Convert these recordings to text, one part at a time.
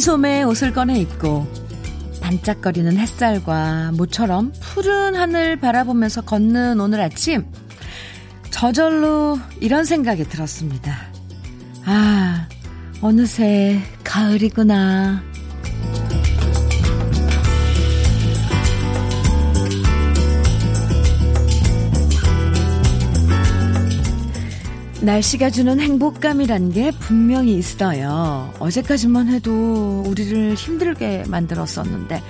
긴 소매에 옷을 꺼내 입고 반짝거리는 햇살과 모처럼 푸른 하늘 바라보면서 걷는 오늘 아침 저절로 이런 생각이 들었습니다. 아, 어느새 가을이구나. 날씨가 주는 행복감이란 게 분명히 있어요. 어제까지만 해도 우리를 힘들게 만들었었는데,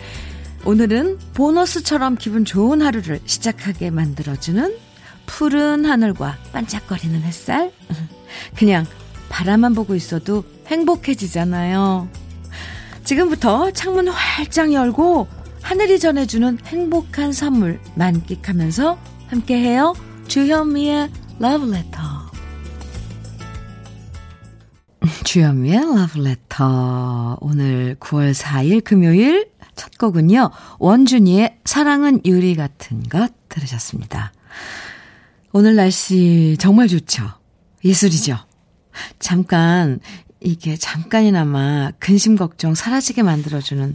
오늘은 보너스처럼 기분 좋은 하루를 시작하게 만들어주는 푸른 하늘과 반짝거리는 햇살? 그냥 바라만 보고 있어도 행복해지잖아요. 지금부터 창문 활짝 열고 하늘이 전해주는 행복한 선물 만끽하면서 함께해요. 주현미의 러브레터. 주현미의 러브레터. 오늘 9월 4일 금요일 첫 곡은요. 원준이의 사랑은 유리 같은 것 들으셨습니다. 오늘 날씨 정말 좋죠? 예술이죠? 잠깐, 이게 잠깐이나마 근심 걱정 사라지게 만들어주는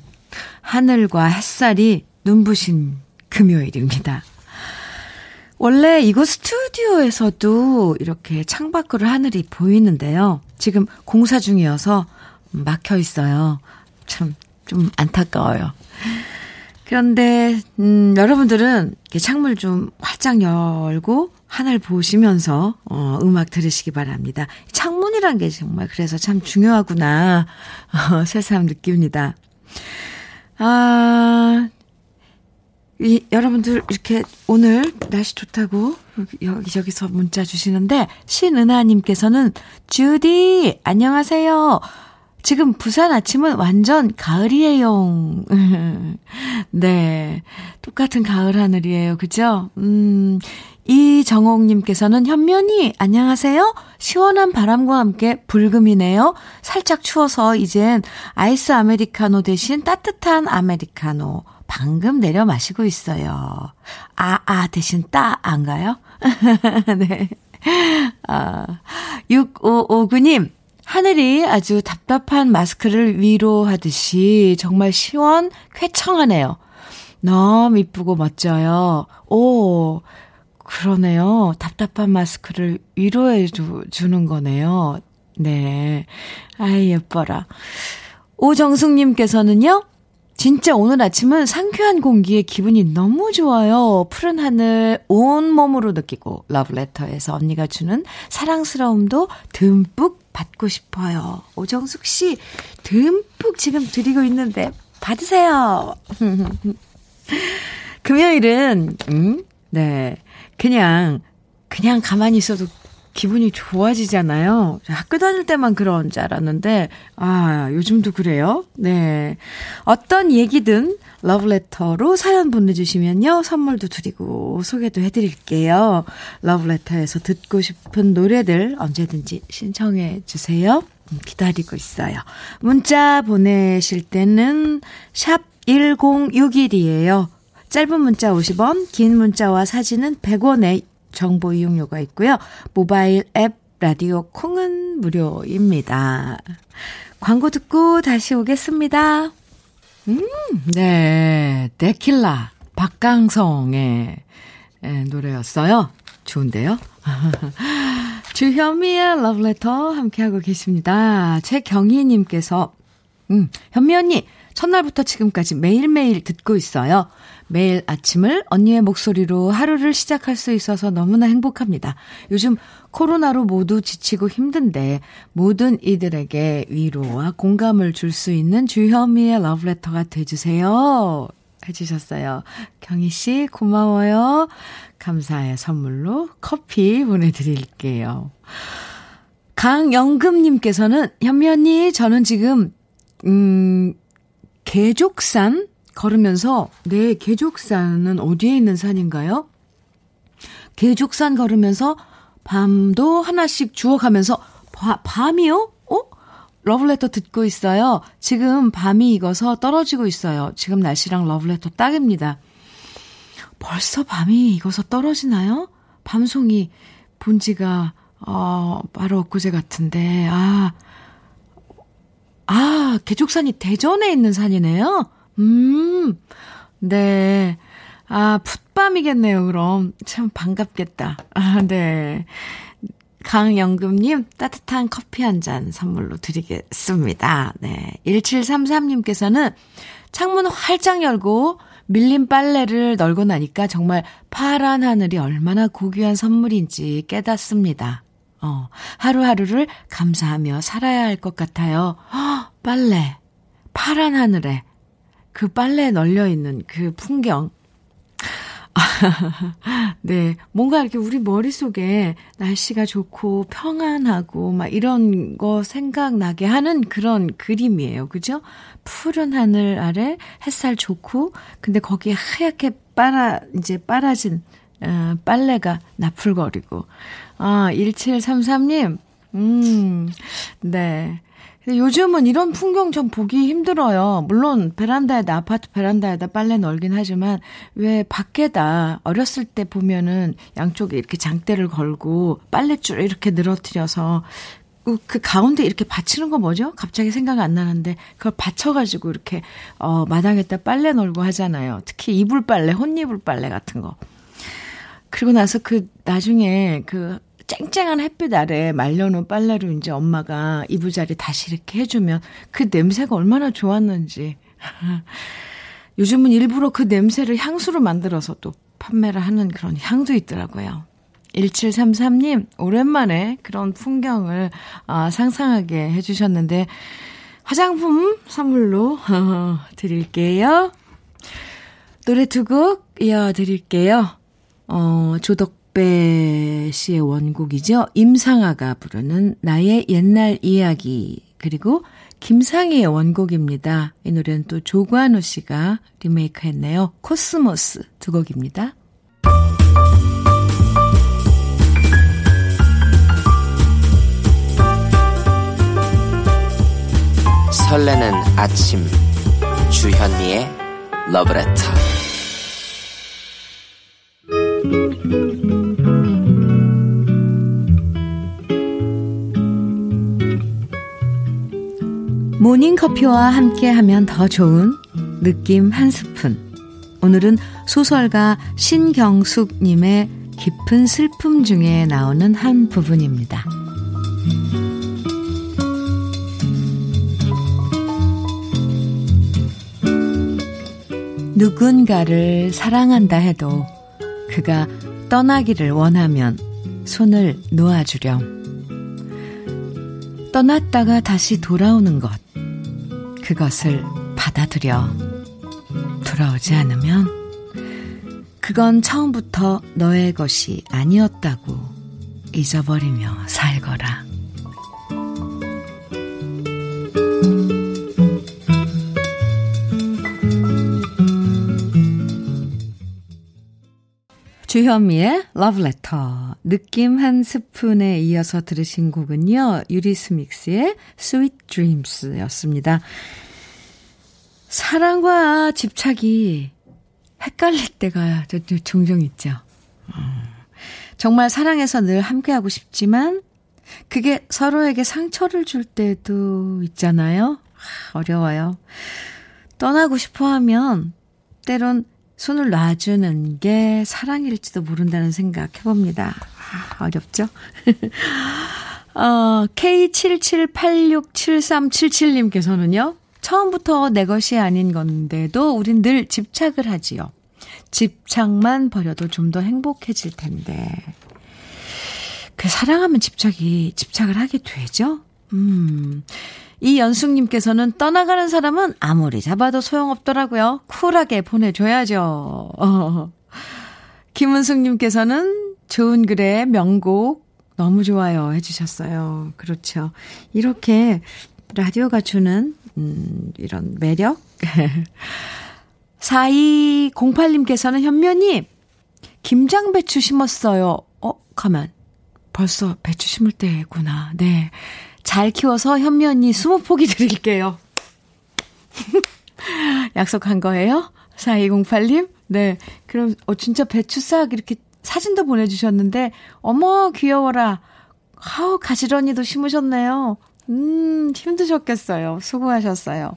하늘과 햇살이 눈부신 금요일입니다. 원래 이곳 스튜디오에서도 이렇게 창밖으로 하늘이 보이는데요. 지금 공사 중이어서 막혀 있어요. 참, 좀 안타까워요. 그런데, 음, 여러분들은 창문을 좀 활짝 열고 하늘 보시면서, 어, 음악 들으시기 바랍니다. 창문이란 게 정말 그래서 참 중요하구나, 어, 새삼 느낍니다. 아, 이, 여러분들 이렇게 오늘 날씨 좋다고 여기저기서 문자 주시는데 신은하님께서는 주디 안녕하세요. 지금 부산 아침은 완전 가을이에요. 네. 똑같은 가을 하늘이에요. 그죠? 음, 이정옥님께서는 현면이 안녕하세요. 시원한 바람과 함께 불금이네요. 살짝 추워서 이젠 아이스 아메리카노 대신 따뜻한 아메리카노 방금 내려 마시고 있어요. 아, 아, 대신 따, 안가요? 네. 아, 6559님, 하늘이 아주 답답한 마스크를 위로하듯이 정말 시원, 쾌청하네요. 너무 이쁘고 멋져요. 오, 그러네요. 답답한 마스크를 위로해 주, 주는 거네요. 네. 아이, 예뻐라. 오정숙님께서는요, 진짜 오늘 아침은 상쾌한 공기에 기분이 너무 좋아요. 푸른 하늘 온몸으로 느끼고 러브레터에서 언니가 주는 사랑스러움도 듬뿍 받고 싶어요. 오정숙 씨 듬뿍 지금 드리고 있는데 받으세요. 금요일은 음? 네. 그냥 그냥 가만히 있어도 기분이 좋아지잖아요. 학교 다닐 때만 그런 줄 알았는데, 아, 요즘도 그래요? 네. 어떤 얘기든 러브레터로 사연 보내주시면요. 선물도 드리고 소개도 해드릴게요. 러브레터에서 듣고 싶은 노래들 언제든지 신청해 주세요. 음, 기다리고 있어요. 문자 보내실 때는 샵 1061이에요. 짧은 문자 50원, 긴 문자와 사진은 100원에 정보 이용료가 있고요. 모바일 앱 라디오 콩은 무료입니다. 광고 듣고 다시 오겠습니다. 음, 네. 데킬라 박강성의 노래였어요. 좋은데요? 주현미의 러브레터 함께하고 계십니다. 최경희님께서, 음, 현미 언니, 첫날부터 지금까지 매일매일 듣고 있어요. 매일 아침을 언니의 목소리로 하루를 시작할 수 있어서 너무나 행복합니다. 요즘 코로나로 모두 지치고 힘든데 모든 이들에게 위로와 공감을 줄 수 있는 주현미의 러브레터가 돼주세요. 해주셨어요. 경희 씨 고마워요. 감사의 선물로 커피 보내드릴게요. 강영금님께서는 현미 언니 저는 지금 음 개족산 걸으면서 네, 개족산은 어디에 있는 산인가요? 개족산 걸으면서 밤도 하나씩 주워가면서 바, 밤이요? 어? 러블레터 듣고 있어요. 지금 밤이 익어서 떨어지고 있어요. 지금 날씨랑 러블레터 딱입니다. 벌써 밤이 익어서 떨어지나요? 밤송이 본 지가, 어, 바로 엊그제 같은데, 아, 아, 개족산이 대전에 있는 산이네요? 음, 네. 아, 풋밤이겠네요, 그럼. 참 반갑겠다. 아, 네. 강영금님, 따뜻한 커피 한 잔 선물로 드리겠습니다. 네. 1733님께서는 창문 활짝 열고 밀린 빨래를 널고 나니까 정말 파란 하늘이 얼마나 고귀한 선물인지 깨닫습니다. 어, 하루하루를 감사하며 살아야 할 것 같아요. 허, 빨래. 파란 하늘에 그 빨래에 널려 있는 그 풍경. 네. 뭔가 이렇게 우리 머릿속에 날씨가 좋고 평안하고 막 이런 거 생각나게 하는 그런 그림이에요. 그죠? 푸른 하늘 아래 햇살 좋고, 근데 거기에 하얗게 빨아, 이제 빨아진, 어, 빨래가 나풀거리고. 아, 1733님, 음, 네. 요즘은 이런 풍경 좀 보기 힘들어요. 물론 베란다에다 아파트 베란다에다 빨래 널긴 하지만 왜 밖에다 어렸을 때 보면은 양쪽에 이렇게 장대를 걸고 빨래줄 이렇게 늘어뜨려서 그, 그 가운데 이렇게 받치는 거 뭐죠? 갑자기 생각 안 나는데 그걸 받쳐가지고 이렇게 어 마당에다 빨래 널고 하잖아요. 특히 이불 빨래, 혼이불 빨래 같은 거. 그리고 나서 그 나중에 그 쨍쨍한 햇빛 아래 말려놓은 빨래로 이제 엄마가 이부자리 다시 이렇게 해주면 그 냄새가 얼마나 좋았는지. 요즘은 일부러 그 냄새를 향수로 만들어서 또 판매를 하는 그런 향도 있더라고요. 1733님, 오랜만에 그런 풍경을 아, 상상하게 해주셨는데, 화장품 선물로 드릴게요. 노래 두 곡 이어드릴게요. 어, 조덕배 씨의 원곡이죠. 임상아가 부르는 나의 옛날 이야기. 그리고 김상희의 원곡입니다. 이 노래는 또 조관우 씨가 리메이크 했네요. 코스모스 두 곡입니다. 설레는 아침 주현미의 러브레터 모닝커피와 함께하면 더 좋은 느낌 한 스푼. 오늘은 소설가 신경숙님의 깊은 슬픔 중에 나오는 한 부분입니다. 누군가를 사랑한다 해도 그가 떠나기를 원하면 손을 놓아주렴. 떠났다가 다시 돌아오는 것. 그것을 받아들여 돌아오지 않으면 그건 처음부터 너의 것이 아니었다고 잊어버리며 살거라. 주현미의 Love Letter. 느낌 한 스푼에 이어서 들으신 곡은요, 유리스믹스의 Sweet Dreams 였습니다. 사랑과 집착이 헷갈릴 때가 종종 있죠. 음. 정말 사랑해서 늘 함께하고 싶지만, 그게 서로에게 상처를 줄 때도 있잖아요. 어려워요. 떠나고 싶어 하면, 때론 손을 놔주는 게 사랑일지도 모른다는 생각 해봅니다. 아, 어렵죠? 어, K77867377님께서는요, 처음부터 내 것이 아닌 건데도 우린 늘 집착을 하지요. 집착만 버려도 좀 더 행복해질 텐데. 그 사랑하면 집착이, 집착을 하게 되죠? 음. 이연숙님께서는 떠나가는 사람은 아무리 잡아도 소용없더라고요. 쿨하게 보내줘야죠. 어. 김은숙님께서는 좋은 글의 명곡 너무 좋아요 해주셨어요. 그렇죠. 이렇게 라디오가 주는, 음, 이런 매력? 4208님께서는 현면이 김장배추 심었어요. 어, 가만. 벌써 배추 심을 때구나. 네. 잘 키워서 현미 언니 20포기 드릴게요. 약속한 거예요? 4208님? 네. 그럼, 어, 진짜 배추 싹 이렇게 사진도 보내주셨는데, 어머, 귀여워라. 아우, 가지런히도 심으셨네요. 음, 힘드셨겠어요. 수고하셨어요.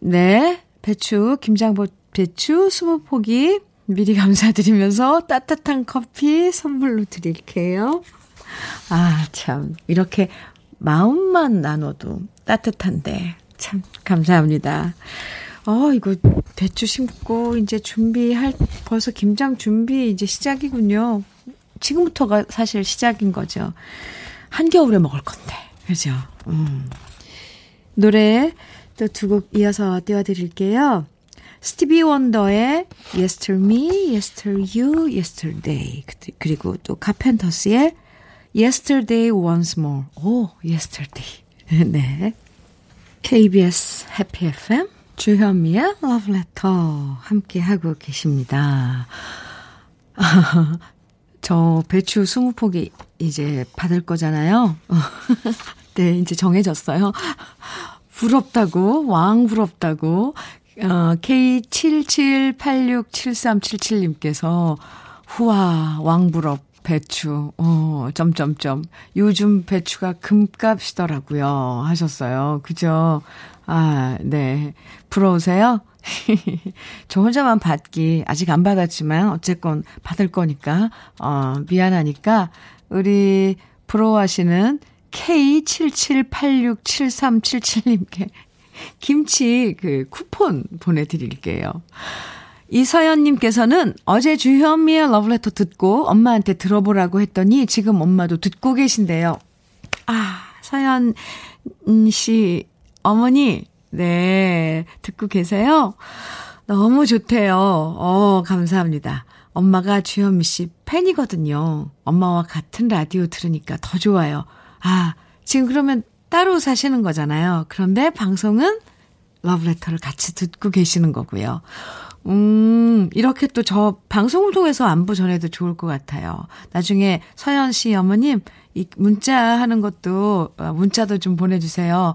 네. 배추, 김장보 배추 20포기 미리 감사드리면서 따뜻한 커피 선물로 드릴게요. 아, 참. 이렇게 마음만 나눠도 따뜻한데. 참, 감사합니다. 어, 이거 배추 심고 이제 준비할, 벌써 김장 준비 이제 시작이군요. 지금부터가 사실 시작인 거죠. 한겨울에 먹을 건데. 그죠? 음. 노래 또 두 곡 이어서 띄워드릴게요. 스티비 원더의 Yesterday, Yesterday, Yesterday 그리고 또 카펜터스의 Yesterday Once More. 오, Yesterday. 네. KBS 해피 FM 주현미의 Love Letter 함께 하고 계십니다. 저 배추 20포기 이제 받을 거잖아요. 네, 이제 정해졌어요. 부럽다고, 왕 부럽다고, 어, K77867377님께서, 후와, 왕 부럽, 배추, 어, 점점점. 요즘 배추가 금값이더라고요. 하셨어요. 그죠? 아, 네. 부러우세요? 저 혼자만 받기 아직 안 받았지만 어쨌건 받을 거니까 어 미안하니까 우리 부러워하시는 K77867377님께 김치 그 쿠폰 보내드릴게요. 이서연님께서는 어제 주현미의 러브레터 듣고 엄마한테 들어보라고 했더니 지금 엄마도 듣고 계신데요. 아, 서연 씨, 어머니, 네, 듣고 계세요? 너무 좋대요. 어, 감사합니다. 엄마가 주현미 씨 팬이거든요. 엄마와 같은 라디오 들으니까 더 좋아요. 아, 지금 그러면 따로 사시는 거잖아요. 그런데 방송은 러브레터를 같이 듣고 계시는 거고요. 음, 이렇게 또 저 방송을 통해서 안부 전해도 좋을 것 같아요. 나중에 서현 씨 어머님, 이 문자 하는 것도, 어, 문자도 좀 보내주세요.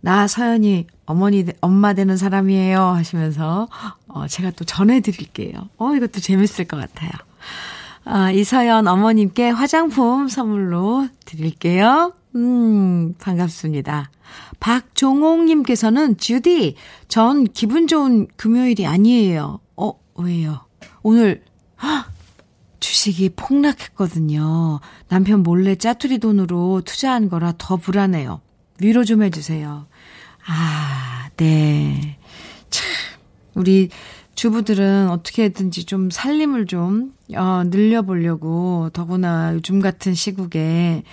나 서연이 어머니, 엄마 되는 사람이에요. 하시면서, 어, 제가 또 전해드릴게요. 어, 이것도 재밌을 것 같아요. 아, 이서연 어머님께 화장품 선물로 드릴게요. 음, 반갑습니다. 박종옥님께서는, 주디, 전 기분 좋은 금요일이 아니에요. 어, 왜요? 오늘, 헉, 주식이 폭락했거든요. 남편 몰래 짜투리 돈으로 투자한 거라 더 불안해요. 위로 좀 해주세요. 아, 네. 참, 우리 주부들은 어떻게든지 좀 살림을 좀, 어, 늘려보려고, 더구나 요즘 같은 시국에,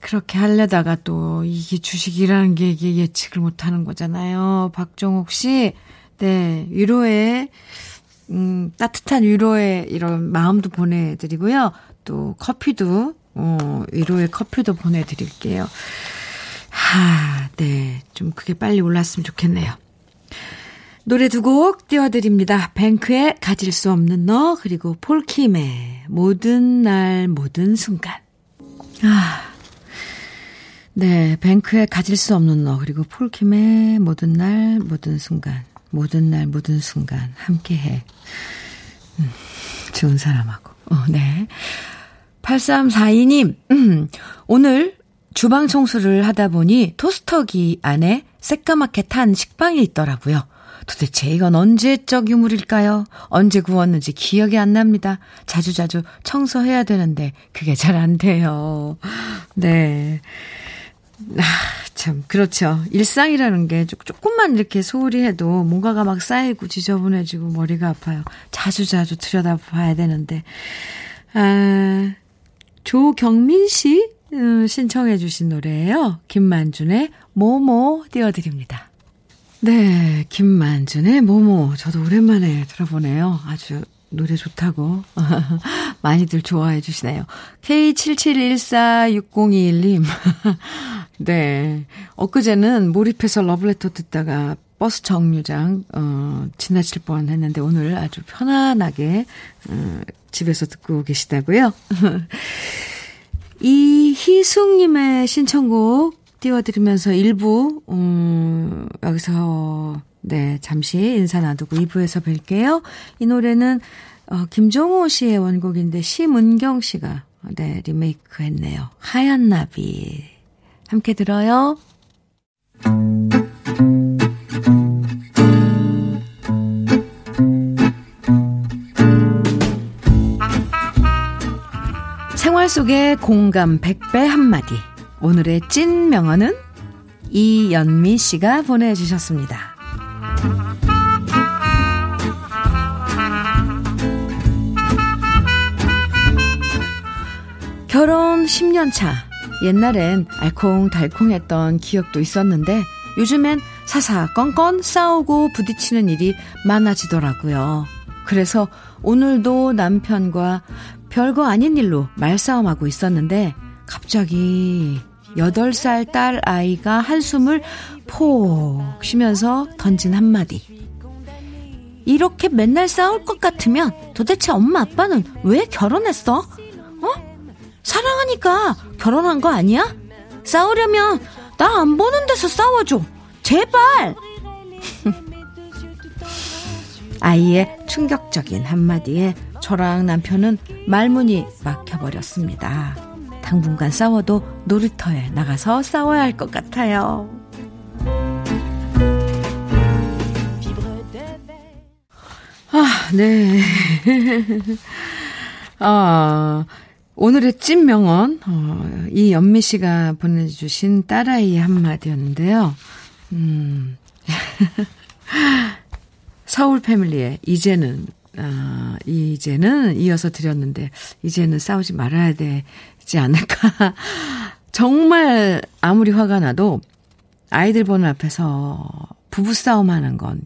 그렇게 하려다가 또, 이게 주식이라는 게 이게 예측을 못 하는 거잖아요. 박종옥 씨, 네, 위로의, 음, 따뜻한 위로의 이런 마음도 보내드리고요. 또 커피도, 어, 위로의 커피도 보내드릴게요. 하, 네. 좀 그게 빨리 올랐으면 좋겠네요. 노래 두 곡 띄워드립니다. 뱅크의 가질 수 없는 너, 그리고 폴킴의 모든 날, 모든 순간. 아. 네. 뱅크의 가질 수 없는 너, 그리고 폴킴의 모든 날, 모든 순간. 모든 날, 모든 순간. 함께 해. 음, 좋은 사람하고. 어, 네. 8342님, 음, 오늘 주방 청소를 하다 보니 토스터기 안에 새까맣게 탄 식빵이 있더라고요. 도대체 이건 언제적 유물일까요? 언제 구웠는지 기억이 안 납니다. 자주자주 청소해야 되는데 그게 잘 안 돼요. 네. 아, 참, 그렇죠. 일상이라는 게 조금만 이렇게 소홀히 해도 뭔가가 막 쌓이고 지저분해지고 머리가 아파요. 자주자주 들여다 봐야 되는데. 아, 조경민 씨? 음, 신청해 주신 노래예요. 김만준의 모모 띄워드립니다. 네, 김만준의 모모. 저도 오랜만에 들어보네요. 아주 노래 좋다고 많이들 좋아해 주시네요. K77146021님. 네. 엊그제는 몰입해서 러브레터 듣다가 버스 정류장 어 지나칠 뻔 했는데 오늘 아주 편안하게 어, 집에서 듣고 계시다고요. 이희숙님의 신청곡 띄워드리면서 1부, 음, 여기서, 네, 잠시 인사 놔두고 2부에서 뵐게요. 이 노래는, 어, 김종호 씨의 원곡인데, 심은경 씨가, 네, 리메이크 했네요. 하얀 나비. 함께 들어요. 생활 속의 공감 100배 한마디. 오늘의 찐 명언은 이연미 씨가 보내주셨습니다. 결혼 10년 차. 옛날엔 알콩달콩했던 기억도 있었는데 요즘엔 사사건건 싸우고 부딪히는 일이 많아지더라고요. 그래서 오늘도 남편과 별거 아닌 일로 말싸움하고 있었는데 갑자기 8살 딸 아이가 한숨을 폭 쉬면서 던진 한마디. 이렇게 맨날 싸울 것 같으면 도대체 엄마 아빠는 왜 결혼했어? 어? 사랑하니까 결혼한 거 아니야? 싸우려면 나 안 보는 데서 싸워줘. 제발! 아이의 충격적인 한마디에 저랑 남편은 말문이 막혀버렸습니다. 당분간 싸워도 놀이터에 나가서 싸워야 할 것 같아요. 아, 네. 아, 오늘의 찐 명언, 어, 이 연미 씨가 보내주신 딸아이의 한마디였는데요. 음, 서울 패밀리의 이제는, 아, 이제는 이어서 드렸는데, 이제는 싸우지 말아야 되 지 않을까. 정말 아무리 화가 나도 아이들 보는 앞에서 부부싸움 하는 건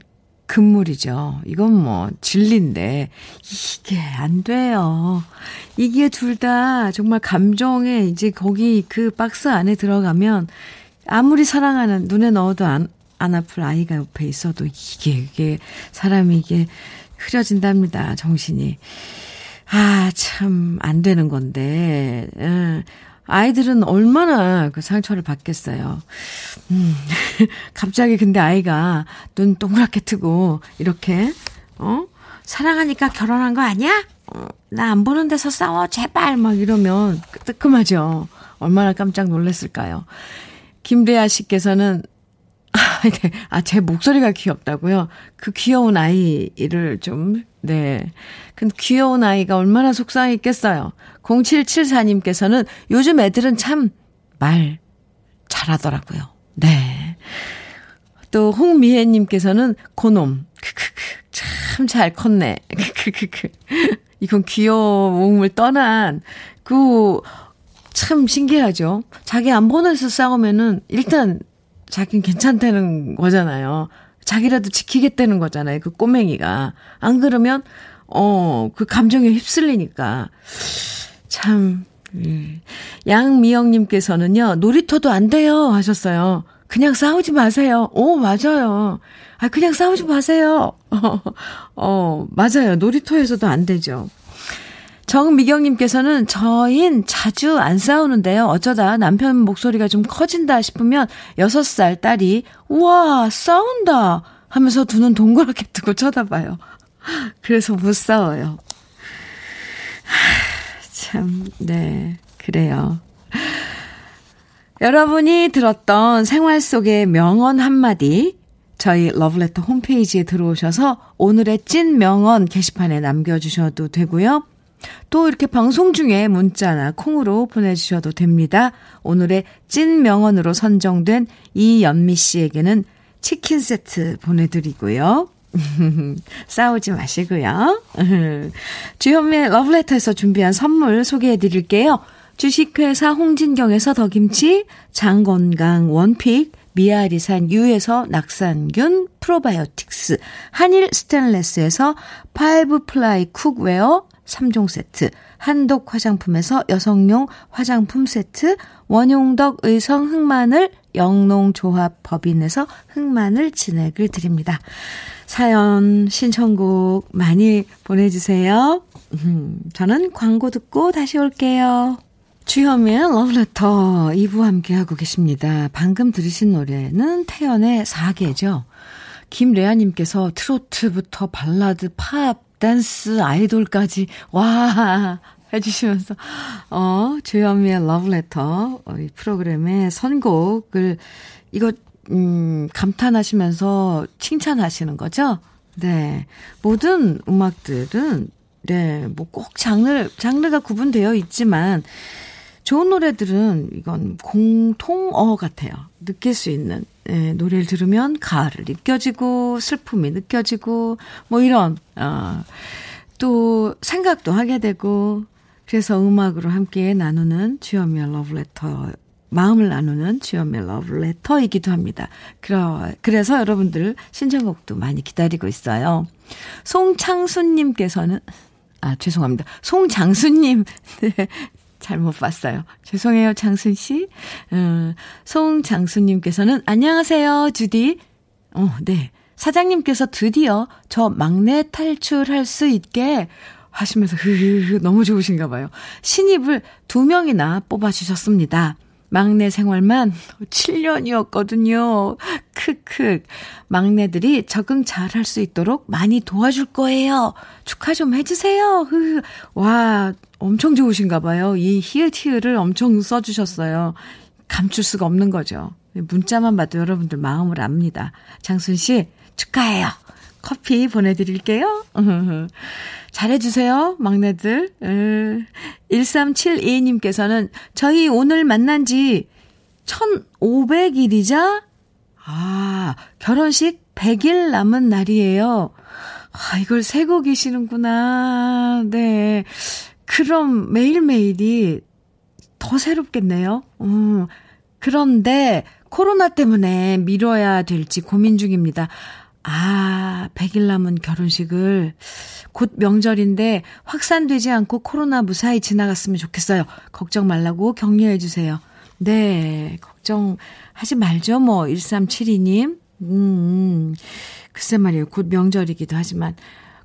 금물이죠. 이건 뭐 진리인데 이게 안 돼요. 이게 둘 다 정말 감정에 이제 거기 그 박스 안에 들어가면 아무리 사랑하는 눈에 넣어도 안, 안 아플 아이가 옆에 있어도 이게 이게 사람이 이게 흐려진답니다. 정신이. 아, 참, 안 되는 건데. 예. 아이들은 얼마나 그 상처를 받겠어요. 음, 갑자기 근데 아이가 눈 동그랗게 뜨고, 이렇게, 어? 사랑하니까 결혼한 거 아니야? 어, 나 안 보는 데서 싸워, 제발! 막 이러면 뜨끔하죠. 얼마나 깜짝 놀랐을까요? 김래아 씨께서는, 아, 제 목소리가 귀엽다고요? 그 귀여운 아이를 좀, 네. 그 귀여운 아이가 얼마나 속상했겠어요. 0774님께서는 요즘 애들은 참 말 잘하더라고요. 네. 또 홍미애님께서는 고놈. 크크크. 참 잘 컸네. 크크크크. 이건 귀여움을 떠난 그 참 신기하죠. 자기 안 보내서 싸우면은 일단 자기는 괜찮다는 거잖아요. 자기라도 지키겠다는 거잖아요. 그 꼬맹이가. 안 그러면 어, 그 감정에 휩쓸리니까. 참, 예. 양미영님께서는요, 놀이터도 안 돼요 하셨어요. 그냥 싸우지 마세요. 오, 맞아요. 아, 그냥 싸우지 마세요. 어, 어, 맞아요. 놀이터에서도 안 되죠. 정미경님께서는 저흰 자주 안 싸우는데요. 어쩌다 남편 목소리가 좀 커진다 싶으면 6살 딸이, 우와, 싸운다! 하면서 두 눈 동그랗게 뜨고 쳐다봐요. 그래서 못 싸워요. 참, 네, 그래요. 여러분이 들었던 생활 속의 명언 한마디, 저희 러브레터 홈페이지에 들어오셔서 오늘의 찐 명언 게시판에 남겨주셔도 되고요. 또 이렇게 방송 중에 문자나 콩으로 보내주셔도 됩니다. 오늘의 찐 명언으로 선정된 이연미 씨에게는 치킨 세트 보내드리고요. 싸우지 마시고요. 주현미의 러브레터에서 준비한 선물 소개해 드릴게요. 주식회사 홍진경에서 더김치, 장건강 원픽, 미아리산 유에서 낙산균 프로바이오틱스, 한일 스테인레스에서 five ply cookware 3종 세트, 한독 화장품에서 여성용 화장품 세트, 원용덕 의성 흑마늘 영농조합 법인에서 흑마늘 진액을 드립니다. 사연, 신청곡 많이 보내주세요. 음, 저는 광고 듣고 다시 올게요. 주현미의 러브레터 2부 함께하고 계십니다. 방금 들으신 노래는 태연의 사계죠. 김래아님께서 트로트부터 발라드, 팝, 댄스, 아이돌까지, 와, 해주시면서, 어, 주현미의 러브레터, 어, 이 프로그램의 선곡을, 이거, 음, 감탄하시면서 칭찬하시는 거죠? 네. 모든 음악들은, 네, 뭐 꼭 장르, 장르가 구분되어 있지만, 좋은 노래들은 이건 공통어 같아요. 느낄 수 있는. 예, 노래를 들으면 가을을 느껴지고, 슬픔이 느껴지고, 뭐 이런, 어, 또 생각도 하게 되고, 그래서 음악으로 함께 나누는 주연미의 러브레터, 마음을 나누는 주연미의 러브레터이기도 합니다. 그러, 그래서 여러분들 신청곡도 많이 기다리고 있어요. 송창수님께서는, 아, 죄송합니다. 송장수님, 네, 잘못 봤어요. 죄송해요, 장순 씨. 음, 송장수님께서는 안녕하세요, 주디. 어, 네. 사장님께서 드디어 저 막내 탈출할 수 있게 하시면서 흐흐흐 너무 좋으신가 봐요. 신입을 두 명이나 뽑아주셨습니다. 막내 생활만 7년이었거든요. 크크. 막내들이 적응 잘 할 수 있도록 많이 도와줄 거예요. 축하 좀 해주세요. 흐 와, 엄청 좋으신가 봐요. 이 히읗 히읗을 엄청 써주셨어요. 감출 수가 없는 거죠. 문자만 봐도 여러분들 마음을 압니다. 장순 씨, 축하해요. 커피 보내드릴게요. 잘해주세요, 막내들. 1372님께서는 저희 오늘 만난 지 1500일이자, 아, 결혼식 100일 남은 날이에요. 아, 이걸 세고 계시는구나. 네. 그럼 매일매일이 더 새롭겠네요. 음, 그런데 코로나 때문에 미뤄야 될지 고민 중입니다. 아, 100일 남은 결혼식을 곧 명절인데 확산되지 않고 코로나 무사히 지나갔으면 좋겠어요. 걱정 말라고 격려해 주세요. 네, 걱정하지 말죠. 뭐 1372님. 음, 음. 글쎄 말이에요. 곧 명절이기도 하지만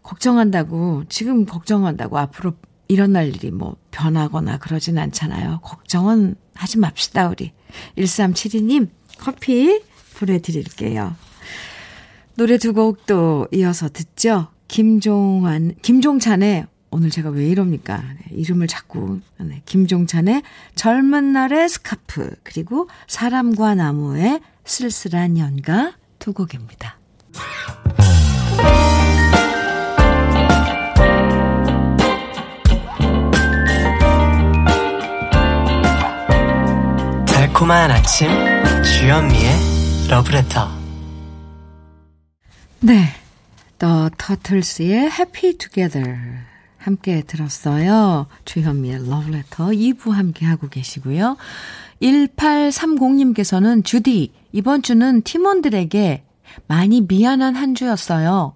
걱정한다고 지금 걱정한다고 앞으로 일어날 일이 뭐 변하거나 그러진 않잖아요. 걱정은 하지 맙시다, 우리. 1372님, 커피 보내드릴게요. 노래 두 곡도 이어서 듣죠? 김종환, 김종찬의, 오늘 제가 왜 이럽니까? 네, 이름을 자꾸, 네, 김종찬의 젊은 날의 스카프, 그리고 사람과 나무의 쓸쓸한 연가 두 곡입니다. 달콤한 아침 주현미의 러브레터 네, The Turtles의 Happy Together 함께 들었어요. 주현미의 러브레터 2부 함께 하고 계시고요. 1830님께서는 주디 이번 주는 팀원들에게 많이 미안한 한 주였어요.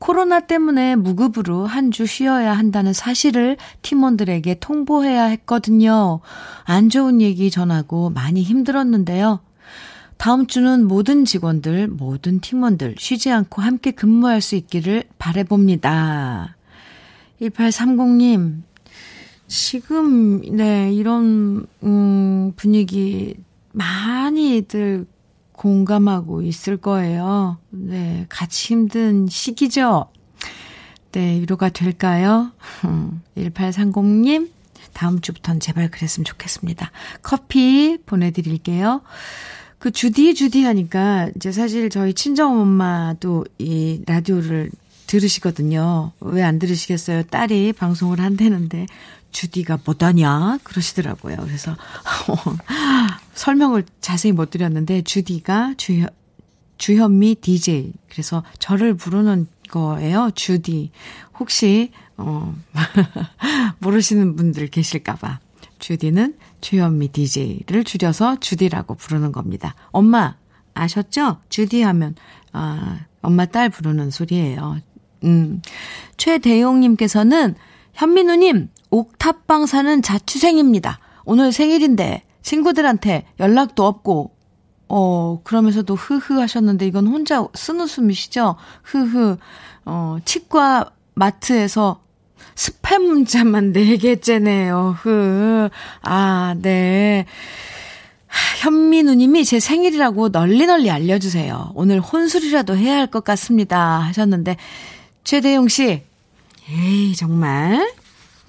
코로나 때문에 무급으로 한 주 쉬어야 한다는 사실을 팀원들에게 통보해야 했거든요. 안 좋은 얘기 전하고 많이 힘들었는데요. 다음 주는 모든 직원들, 모든 팀원들 쉬지 않고 함께 근무할 수 있기를 바래봅니다. 1830님, 지금, 네, 이런, 음, 분위기 많이들 공감하고 있을 거예요. 네, 같이 힘든 시기죠? 네, 위로가 될까요? 1830님, 다음 주부터는 제발 그랬으면 좋겠습니다. 커피 보내드릴게요. 그 주디 주디 하니까 이제 사실 저희 친정 엄마도 이 라디오를 들으시거든요. 왜 안 들으시겠어요? 딸이 방송을 한다는데 주디가 뭐다냐 그러시더라고요. 그래서 설명을 자세히 못 드렸는데 주디가 주현 주현미 DJ 그래서 저를 부르는 거예요. 주디. 혹시 어 모르시는 분들 계실까 봐. 주디는 주현미 DJ를 줄여서 주디라고 부르는 겁니다. 엄마 아셨죠? 주디 하면 아 엄마 딸 부르는 소리예요. 음. 최대용님께서는 현민우님 옥탑방 사는 자취생입니다. 오늘 생일인데 친구들한테 연락도 없고 어 그러면서도 흐흐 하셨는데 이건 혼자 쓴 웃음이시죠? 흐흐 어 치과 마트에서 스팸 문자만 4개째네요. 흐. 아, 네. 현민우님이 제 생일이라고 널리 널리 알려주세요. 오늘 혼술이라도 해야 할 것 같습니다. 하셨는데, 최대용 씨, 에이, 정말.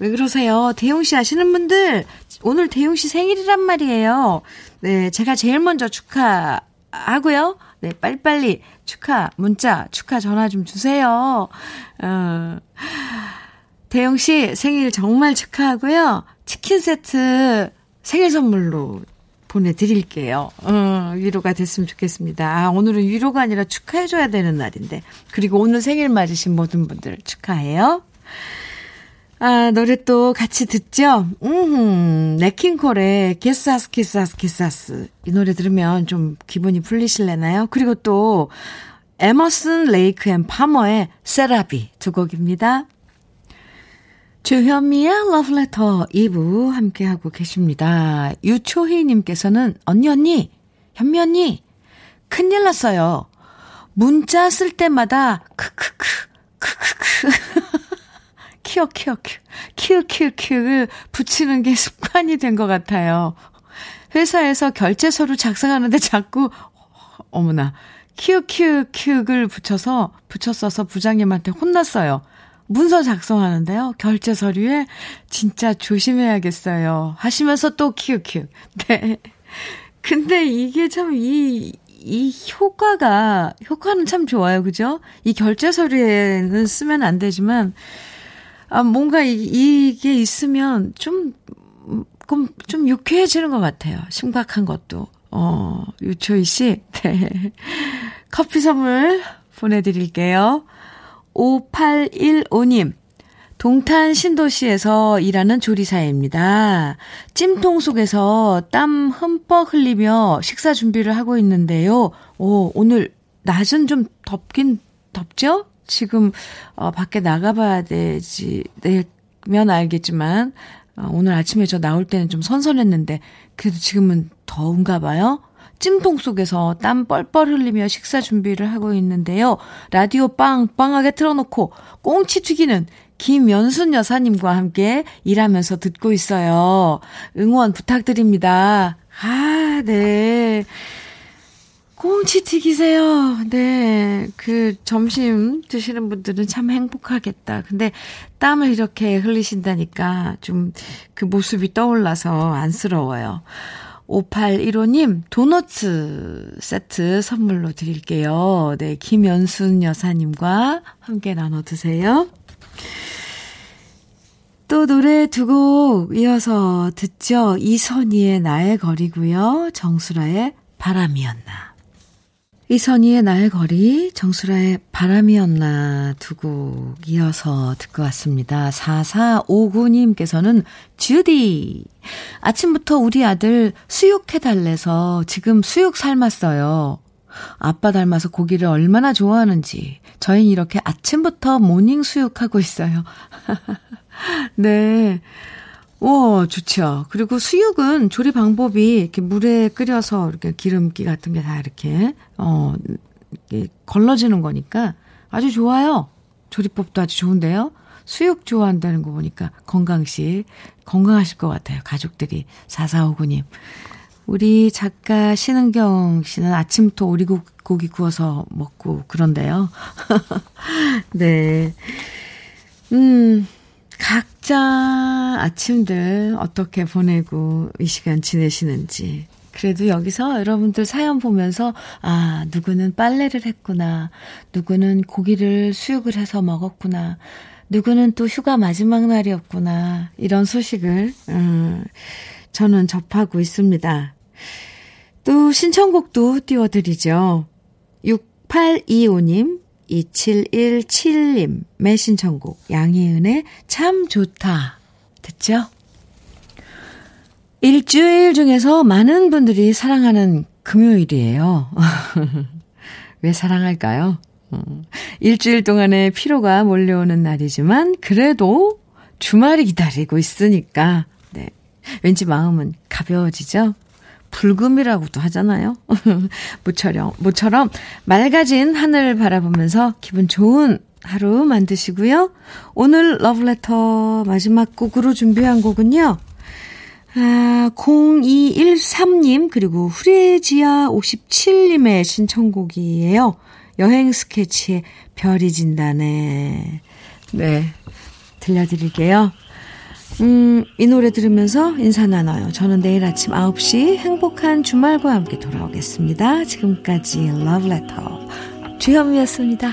왜 그러세요? 대용 씨 아시는 분들, 오늘 대용 씨 생일이란 말이에요. 네, 제가 제일 먼저 축하하고요. 네, 빨리빨리 축하, 문자, 축하 전화 좀 주세요. 어, 대용 씨 생일 정말 축하하고요. 치킨 세트 생일 선물로 보내드릴게요. 어, 위로가 됐으면 좋겠습니다. 아, 오늘은 위로가 아니라 축하해줘야 되는 날인데. 그리고 오늘 생일 맞으신 모든 분들 축하해요. 아, 노래 또 같이 듣죠? 음, 냇킹콜의 Quizás, Quizás, Quizás. 이 노래 들으면 좀 기분이 풀리실래나요? 그리고 또, 에머슨 레이크 앤 파머의 C'est la vie 두 곡입니다. 주현미의 러브레터 2부 함께하고 계십니다. 유초희님께서는, 언니, 언니, 현미 언니, 큰일 났어요. 문자 쓸 때마다, 크크크, 크크크. 키어, 키어, 키어, 키우, 키우, 키우를 붙이는 게 습관이 된 것 같아요. 회사에서 결제서류 작성하는데 자꾸, 어머나, 키우, 키우, 키우를 붙여서, 붙였어서 부장님한테 혼났어요. 문서 작성하는데요. 결제 서류에 진짜 조심해야겠어요. 하시면서 또 키우 키우. 네. 근데 이게 참 이, 이 효과가, 효과는 참 좋아요. 그죠? 이 결제 서류에는 쓰면 안 되지만, 아, 뭔가 이, 이게 있으면 좀, 좀, 좀 유쾌해지는 것 같아요. 심각한 것도. 어, 유초희 씨. 네. 커피 선물 보내드릴게요. 5815님. 동탄 신도시에서 일하는 조리사입니다. 찜통 속에서 땀 흠뻑 흘리며 식사 준비를 하고 있는데요. 오, 오늘 낮은 좀 덥긴 덥죠? 지금 어, 밖에 나가봐야 되지 되면 알겠지만 어, 오늘 아침에 저 나올 때는 좀 선선했는데 그래도 지금은 더운가 봐요. 찜통 속에서 땀 뻘뻘 흘리며 식사 준비를 하고 있는데요. 라디오 빵빵하게 틀어놓고 꽁치 튀기는 김연순 여사님과 함께 일하면서 듣고 있어요. 응원 부탁드립니다. 아, 네. 꽁치 튀기세요. 네. 그 점심 드시는 분들은 참 행복하겠다. 근데 땀을 이렇게 흘리신다니까 좀 그 모습이 떠올라서 안쓰러워요. 5815님, 도너츠 세트 선물로 드릴게요. 네, 김연순 여사님과 함께 나눠 드세요. 또 노래 두 곡 이어서 듣죠. 이선희의 나의 거리고요. 정수라의 바람이었나. 이선희의 나의 거리, 정수라의 바람이었나 두 곡 이어서 듣고 왔습니다. 4459님께서는 주디, 아침부터 우리 아들 수육해 달래서 지금 수육 삶았어요. 아빠 닮아서 고기를 얼마나 좋아하는지 저희는 이렇게 아침부터 모닝 수육하고 있어요. 네. 오, 좋죠. 그리고 수육은 조리 방법이 이렇게 물에 끓여서 이렇게 기름기 같은 게 다 이렇게, 어, 이렇게 걸러지는 거니까 아주 좋아요. 조리법도 아주 좋은데요. 수육 좋아한다는 거 보니까 건강식, 건강하실 것 같아요. 가족들이. 4459님. 우리 작가 신은경 씨는 아침부터 오리고기 구워서 먹고 그런데요. 네. 음, 각자 아침들 어떻게 보내고 이 시간 지내시는지. 그래도 여기서 여러분들 사연 보면서, 아, 누구는 빨래를 했구나. 누구는 고기를 수육을 해서 먹었구나. 누구는 또 휴가 마지막 날이었구나. 이런 소식을, 음, 저는 접하고 있습니다. 또 신청곡도 띄워드리죠. 6825님, 2717님, 매신청곡, 양희은의 참 좋다. 듣죠? 일주일 중에서 많은 분들이 사랑하는 금요일이에요. 왜 사랑할까요? 어, 일주일 동안의 피로가 몰려오는 날이지만, 그래도 주말이 기다리고 있으니까, 네. 왠지 마음은 가벼워지죠? 불금이라고도 하잖아요. 모처럼, 모처럼 맑아진 하늘을 바라보면서 기분 좋은 하루 만드시고요. 오늘 러브레터 마지막 곡으로 준비한 곡은요. 아, 0213님, 그리고 후레지아 57님의 신청곡이에요. 여행 스케치의 별이 진다네. 네. 들려드릴게요. 음, 이 노래 들으면서 인사 나눠요. 저는 내일 아침 9시 행복한 주말과 함께 돌아오겠습니다. 지금까지 러브레터 주현미였습니다.